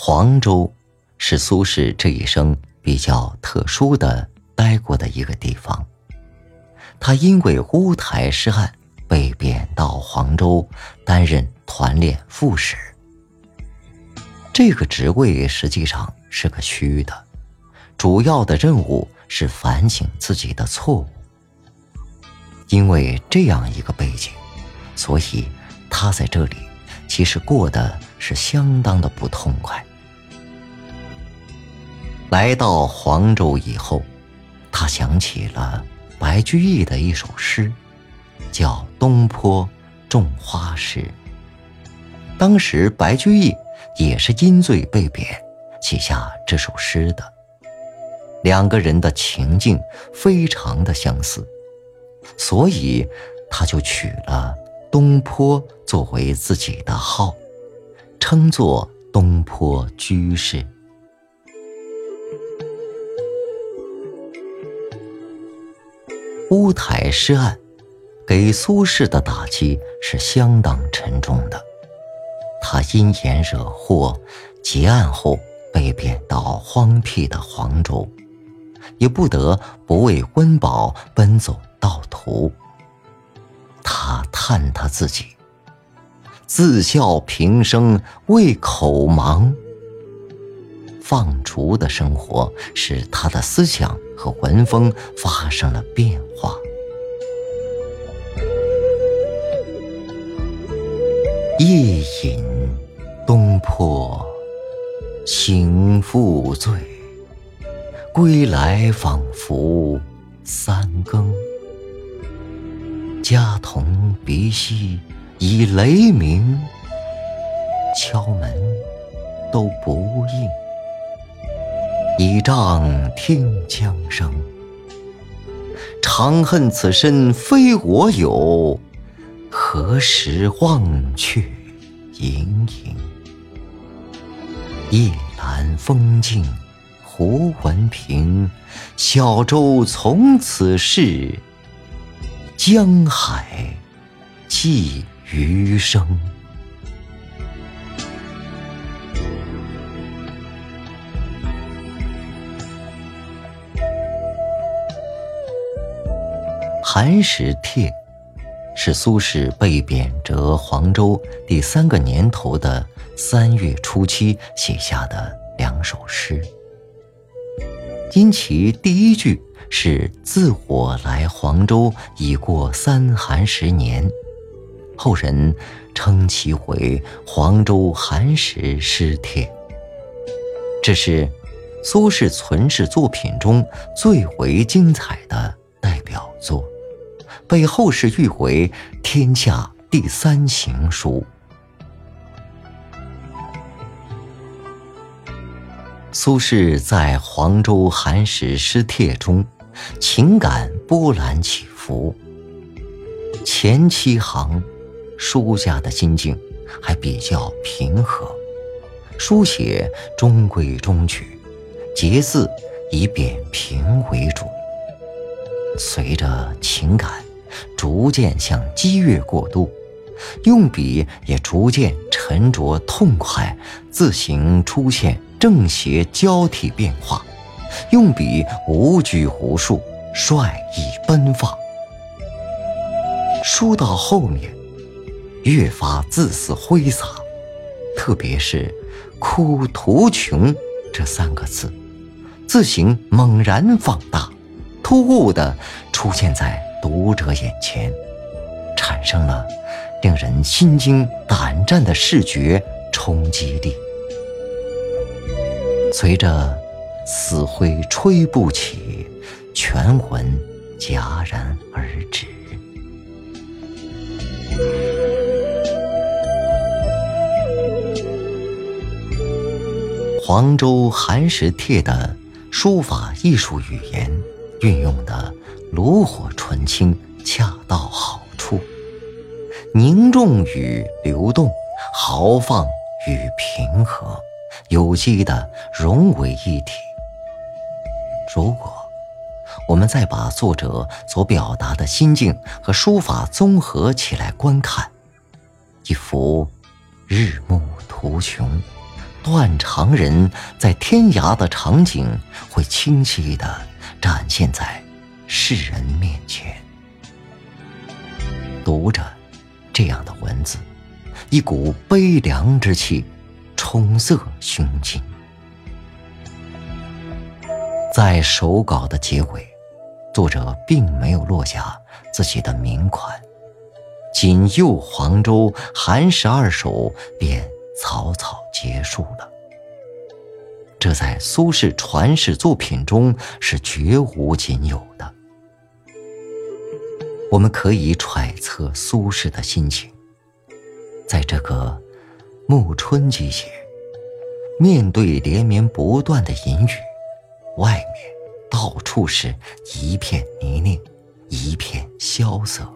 黄州是苏轼这一生比较特殊的待过的一个地方。他因为乌台诗案被贬到黄州担任团练副使。这个职位实际上是个虚的，主要的任务是反省自己的错误。因为这样一个背景，所以他在这里其实过得是相当的不痛快。来到黄州以后，他想起了白居易的一首诗，叫《东坡种花诗》。当时白居易也是因罪被贬，写下这首诗的。两个人的情境非常的相似，所以他就取了东坡作为自己的号，称作东坡居士。乌台诗案给苏轼的打击是相当沉重的。他因言惹祸，结案后被贬到荒僻的黄州，也不得不为温饱奔走盗途。他叹他自己，自笑平生为口忙。放逐的生活使他的思想和文风发生了变化。夜饮东坡醒复醉，归来仿佛三更。家童鼻息以雷鸣，敲门都不应。倚杖听江声，长恨此身非我有，何时忘却营营？夜阑风静胡文平，小舟从此逝，江海寄余生。寒食帖是苏轼被贬谪黄州第三个年头的三月初七写下的两首诗。因其第一句是“自我来黄州已过三寒十年”，后人称其为《黄州寒食诗帖》。这是苏轼存世作品中最为精彩的代表作。被后世誉为天下第三行书。苏轼在黄州寒食诗帖中，情感波澜起伏。前七行，书家的心境还比较平和，书写中规中矩，节字以扁平为主。随着情感。逐渐向激越过渡，用笔也逐渐沉着痛快，字形出现正邪交替变化，用笔无拘无束，率意奔放。书到后面，越发恣肆挥洒，特别是“哭途穷”这三个字，字形猛然放大，突兀地出现在。读者眼前，产生了令人心惊胆战的视觉冲击力。随着“死灰吹不起”，全文戛然而止。黄州寒食帖的书法艺术语言运用的。炉火纯青，恰到好处；凝重与流动，豪放与平和，有机的融为一体。如果我们再把作者所表达的心境和书法综合起来观看，一幅日暮途穷，断肠人在天涯的场景会清晰的展现在世人面前。读着这样的文字，一股悲凉之气冲塞胸襟。在手稿的结尾，作者并没有落下自己的名款，仅右黄州寒食二首便草草结束了。这在苏轼传世作品中是绝无仅有的。我们可以揣测苏轼的心情，在这个暮春季节，面对连绵不断的阴雨。外面到处是一片泥泞，一片萧瑟。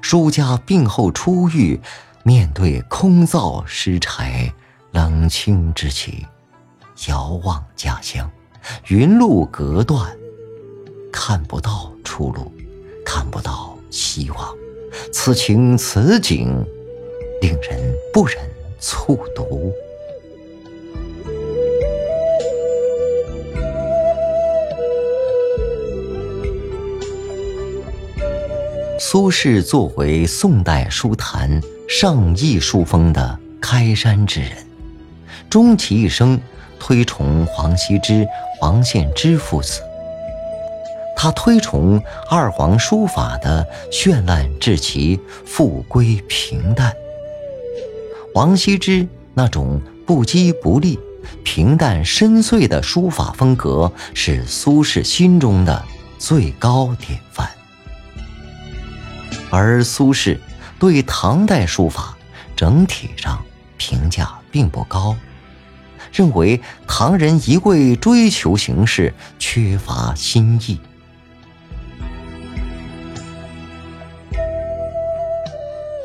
书家病后出狱，面对空灶湿柴、冷清之气，遥望家乡，云路隔断，看不到出路，看不到希望。此情此景，令人不忍卒读。苏轼作为宋代书坛上艺书风的开山之人，终其一生推崇王羲之、王献之父子。他推崇二黄书法的绚烂至极、复归平淡；王羲之那种不羁不立、平淡深邃的书法风格，是苏轼心中的最高典范。而苏轼对唐代书法整体上评价并不高，认为唐人一味追求形式，缺乏新意。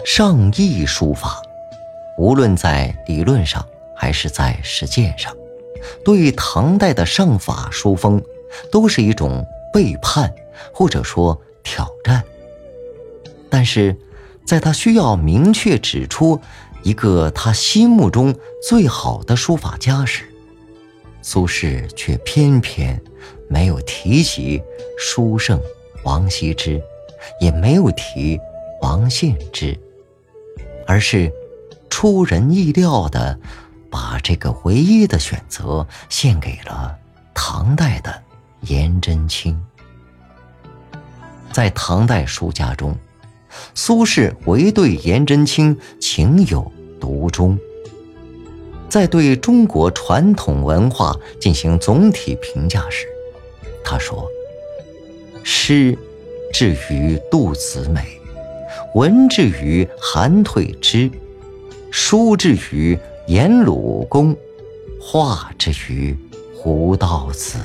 上意书法，无论在理论上还是在实践上，对唐代的上法书风都是一种背叛，或者说挑战。但是，在他需要明确指出一个他心目中最好的书法家时，苏轼却偏偏没有提及书圣王羲之，也没有提王献之，而是出人意料的把这个唯一的选择献给了唐代的颜真卿。在唐代书家中。苏轼唯对颜真卿情有独钟，在对中国传统文化进行总体评价时，他说：“诗至于杜子美，文至于韩退之，书至于颜鲁公，画至于胡道子，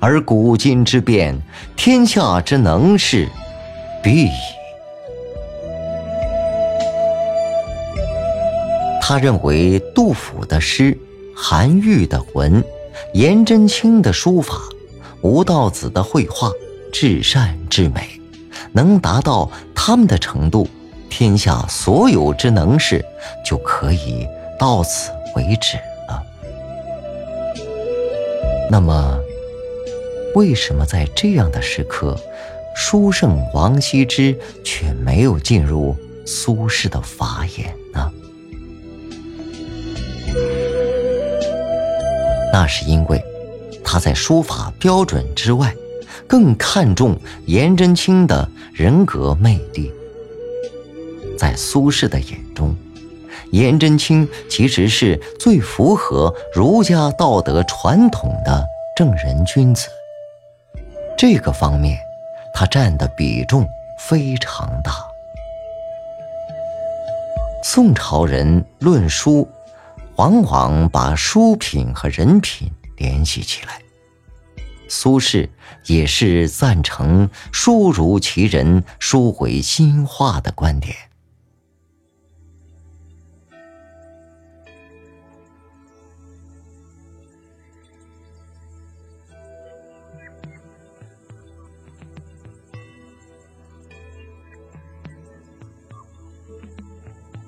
而古今之变，天下之能事，必。”他认为杜甫的诗、韩愈的文、颜真卿的书法、吴道子的绘画至善至美，能达到他们的程度，天下所有之能事就可以到此为止了。那么，为什么在这样的时刻，书圣王羲之却没有进入苏轼的法眼呢？那是因为，他在书法标准之外，更看重颜真卿的人格魅力。在苏轼的眼中，颜真卿其实是最符合儒家道德传统的正人君子。这个方面，他占的比重非常大。宋朝人论书。往往把书品和人品联系起来。苏轼也是赞成“书如其人，书毁心画”的观点。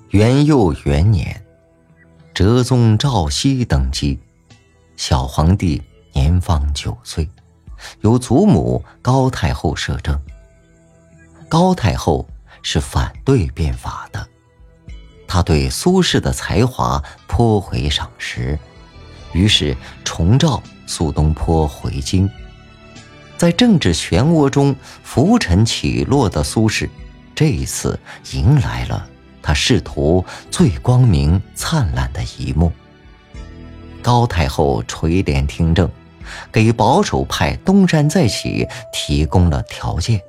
元佑元年。哲宗赵熙登基，小皇帝年方九岁，由祖母高太后摄政。高太后是反对变法的，她对苏轼的才华颇为赏识，于是重召苏东坡回京。在政治漩涡中浮沉起落的苏轼，这一次迎来了他仕途最光明灿烂的一幕。高太后垂帘听政，给保守派东山再起提供了条件。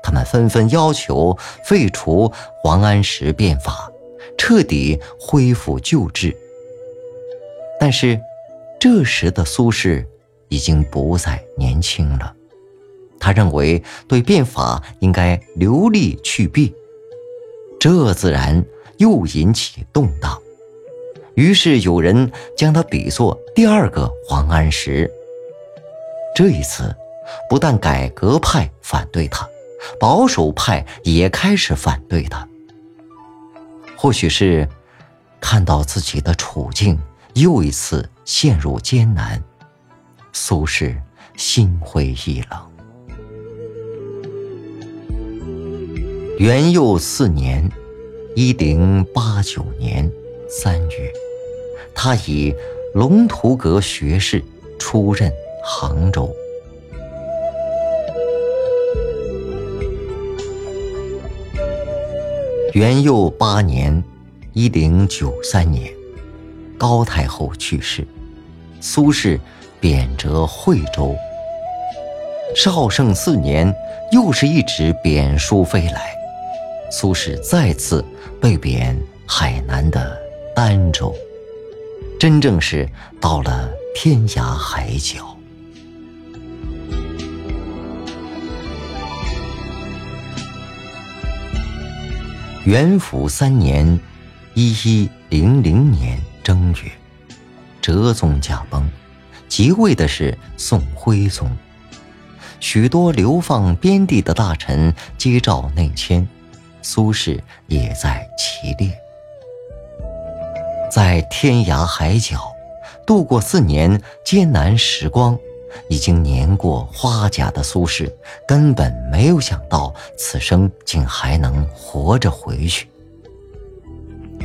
他们纷纷要求废除王安石变法，彻底恢复旧制。但是，这时的苏轼。已经不再年轻了，他认为对变法应该留力去弊，这自然又引起动荡。于是有人将他比作第二个王安石。这一次，不但改革派反对他，保守派也开始反对他。或许是看到自己的处境又一次陷入艰难。苏轼心灰意冷。元佑四年（一零八九年）三月，他以龙图阁学士出任杭州。元佑八年（一零九三年），高太后去世，苏轼。贬谪惠州。绍圣四年，又是一纸贬书飞来，苏轼再次被贬海南的儋州，真正是到了天涯海角。元符三年，一一零零年正月，哲宗驾崩。即位的是宋徽宗，许多流放边地的大臣接诏内迁，苏轼也在其列。在天涯海角度过四年艰难时光，已经年过花甲的苏轼根本没有想到此生竟还能活着回去。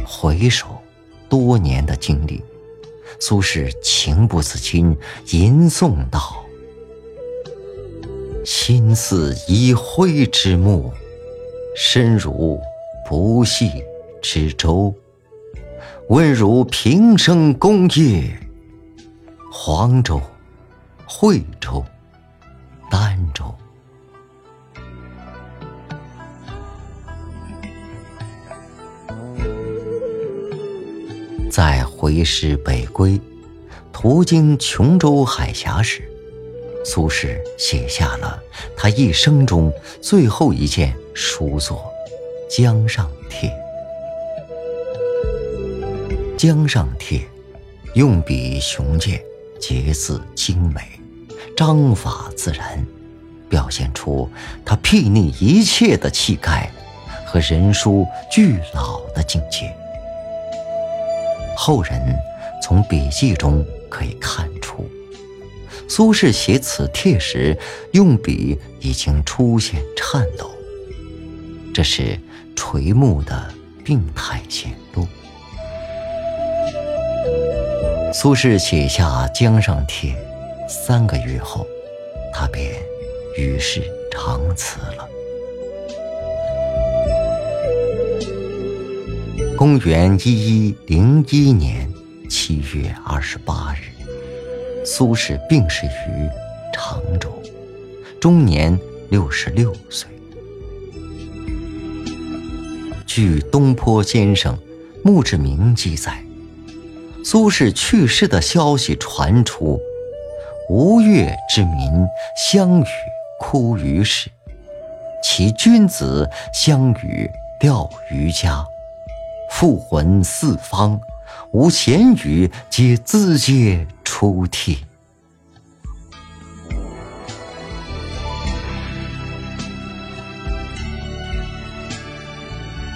回首多年的经历。苏轼情不自禁吟诵道：“心似已灰之木，身如不系之舟。问如平生功业，黄州、惠州、儋州。”在回师北归，途经琼州海峡时，苏轼写下了他一生中最后一件书作《江上帖》。《江上帖》用笔雄健，结字精美，章法自然，表现出他睥睨一切的气概和人书俱老的境界。后人从笔记中可以看，苏轼写此帖时用笔已经出现颤抖，这是垂暮的病态显露。苏轼写下《江上帖》三个月后，他便与世长辞了。公元一一零一年七月二十八日，苏轼病逝于常州，终年六十六岁。据东坡先生墓志铭记载，苏轼去世的消息传出，吴越之民相与哭于市，其君子相与吊于家。复魂四方，无闲语，皆自嗟出涕。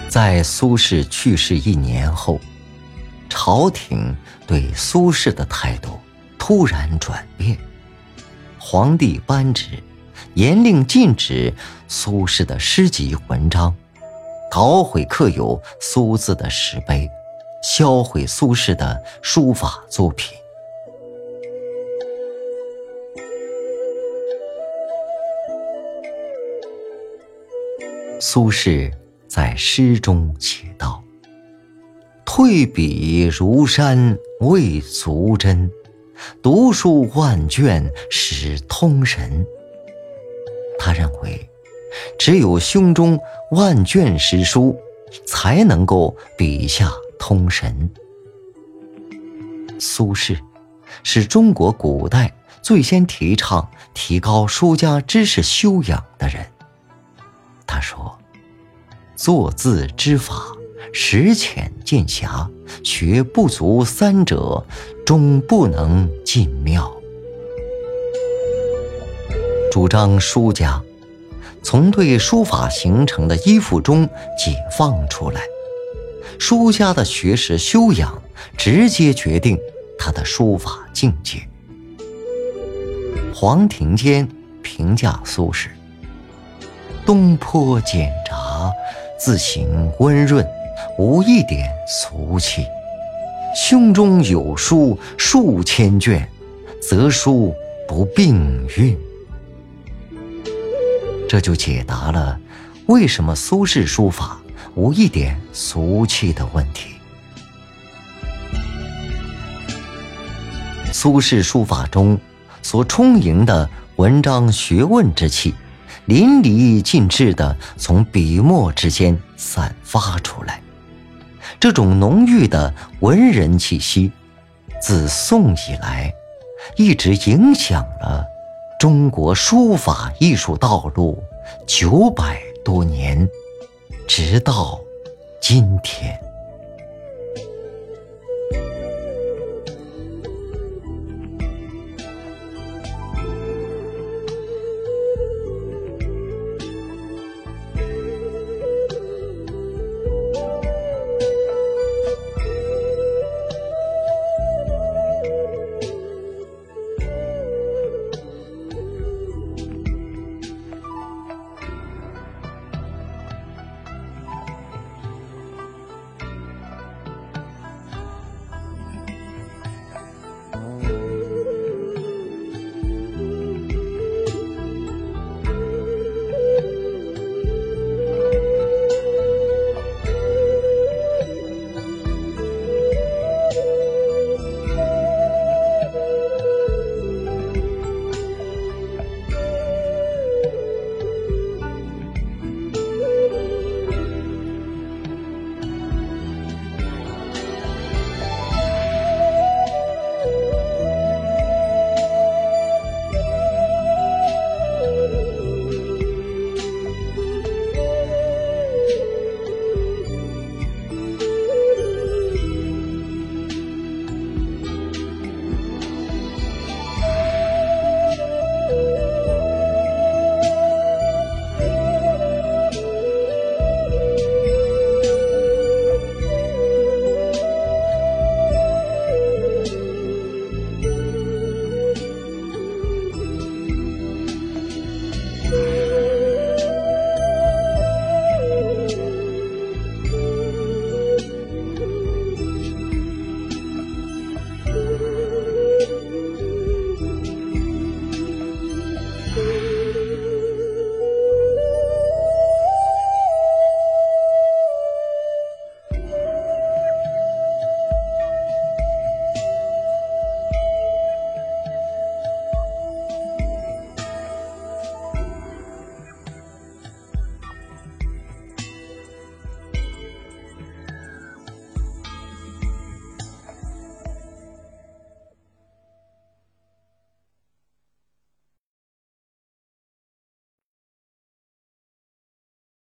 在苏轼去世一年后，朝廷对苏轼的态度突然转变，皇帝颁旨，严令禁止苏轼的诗集文章，捣毁刻有苏字的石碑，销毁苏轼的书法作品。苏轼在诗中写道。退笔如山未足真，读书万卷始通神。他认为，只有胸中万卷诗书，才能够笔下通神。苏轼是中国古代最先提倡提高书家知识修养的人。他说：“作字之法。”识浅见狭，学不足三者，终不能尽妙。主张书家从对书法形成的依附中解放出来，书家的学识修养直接决定他的书法境界。黄庭坚评价苏轼：东坡简札，字行温润。无一点俗气，胸中有书数千卷，则书不并韵。这就解答了为什么苏轼书法无一点俗气的问题。苏轼书法中所充盈的文章学问之气，淋漓尽致地从笔墨之间散发出来。这种浓郁的文人气息，自宋以来，一直影响了中国书法艺术道路九百多年，直到今天。